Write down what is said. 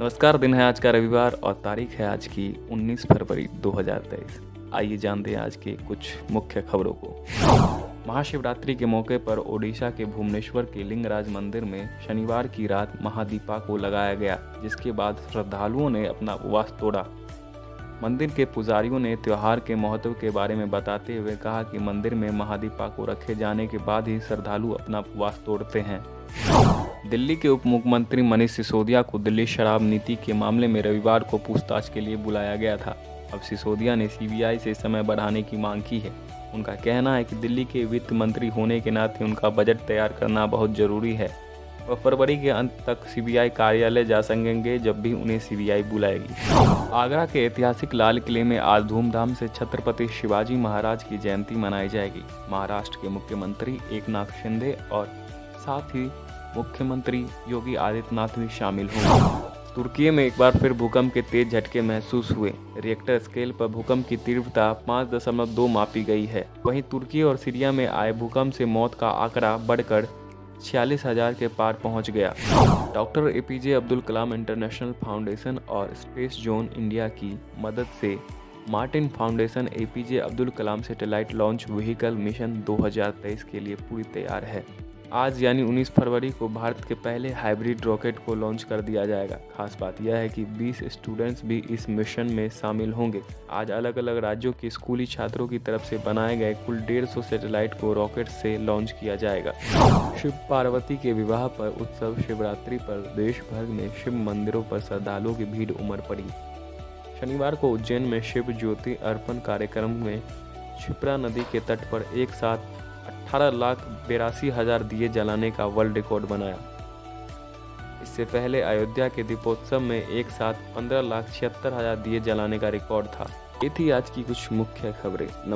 नमस्कार, दिन है आज का रविवार और तारीख है आज की 19 फरवरी 2023 आइए जानते हैं आज के कुछ मुख्य खबरों को। महाशिवरात्रि के मौके पर ओडिशा के भुवनेश्वर के लिंगराज मंदिर में शनिवार की रात महादीपा को लगाया गया, जिसके बाद श्रद्धालुओं ने अपना उपवास तोड़ा। मंदिर के पुजारियों ने त्यौहार के महत्व के बारे में बताते हुए कहा कि मंदिर में महादीपा को रखे जाने के बाद ही श्रद्धालु अपना उपवास तोड़ते हैं। दिल्ली के उप मुख्यमंत्री मनीष सिसोदिया को दिल्ली शराब नीति के मामले में रविवार को पूछताछ के लिए बुलाया गया था। अब सिसोदिया ने सीबीआई से समय बढ़ाने की मांग की है। उनका कहना है कि दिल्ली के वित्त मंत्री होने के नाते उनका बजट तैयार करना बहुत ज़रूरी है। वह फरवरी के अंत तक सीबीआई कार्यालय जा सकेंगे जब भी उन्हें सीबीआई बुलाएगी। आगरा के ऐतिहासिक लाल किले में आज धूमधाम से छत्रपति शिवाजी महाराज की जयंती मनाई जाएगी। महाराष्ट्र के मुख्यमंत्री एकनाथ शिंदे और साथ ही मुख्यमंत्री योगी आदित्यनाथ भी शामिल होंगे। तुर्की में एक बार फिर भूकंप के तेज झटके महसूस हुए। रिएक्टर स्केल पर भूकंप की तीव्रता पाँच दशमलव दो मापी गई है। वहीं तुर्की और सीरिया में आए भूकंप से मौत का आंकड़ा बढ़कर छियालीस हज़ार के पार पहुँच गया। Doctor APJ Abdul Kalam international foundation और स्पेस जोन इंडिया की मदद से Martin foundation APJ Abdul Kalam satellite launch vehicle mission 2023 के लिए पूरी तैयार है। आज यानी 19 फरवरी को भारत के पहले हाइब्रिड रॉकेट को लॉन्च कर दिया जाएगा। खास बात यह है कि 20 स्टूडेंट्स भी इस मिशन में शामिल होंगे। आज अलग अलग राज्यों के स्कूली छात्रों की तरफ़ से बनाए गए कुल डेढ़ सौ सैटेलाइट को रॉकेट से लॉन्च किया जाएगा। शिव पार्वती के विवाह पर उत्सव शिवरात्रि पर देश भर में शिव मंदिरों पर श्रद्धालुओं की भीड़ उमड़ पड़ी। शनिवार को उज्जैन में शिव ज्योति अर्पण कार्यक्रम में क्षिप्रा नदी के तट पर एक साथ अठारह लाख बेरासी हज़ार दिए जलाने का वर्ल्ड रिकॉर्ड बनाया। इससे पहले अयोध्या के दीपोत्सव में एक साथ पंद्रह लाख छिहत्तर हज़ार दिए जलाने का रिकॉर्ड था। ये थी आज की कुछ मुख्य खबरें।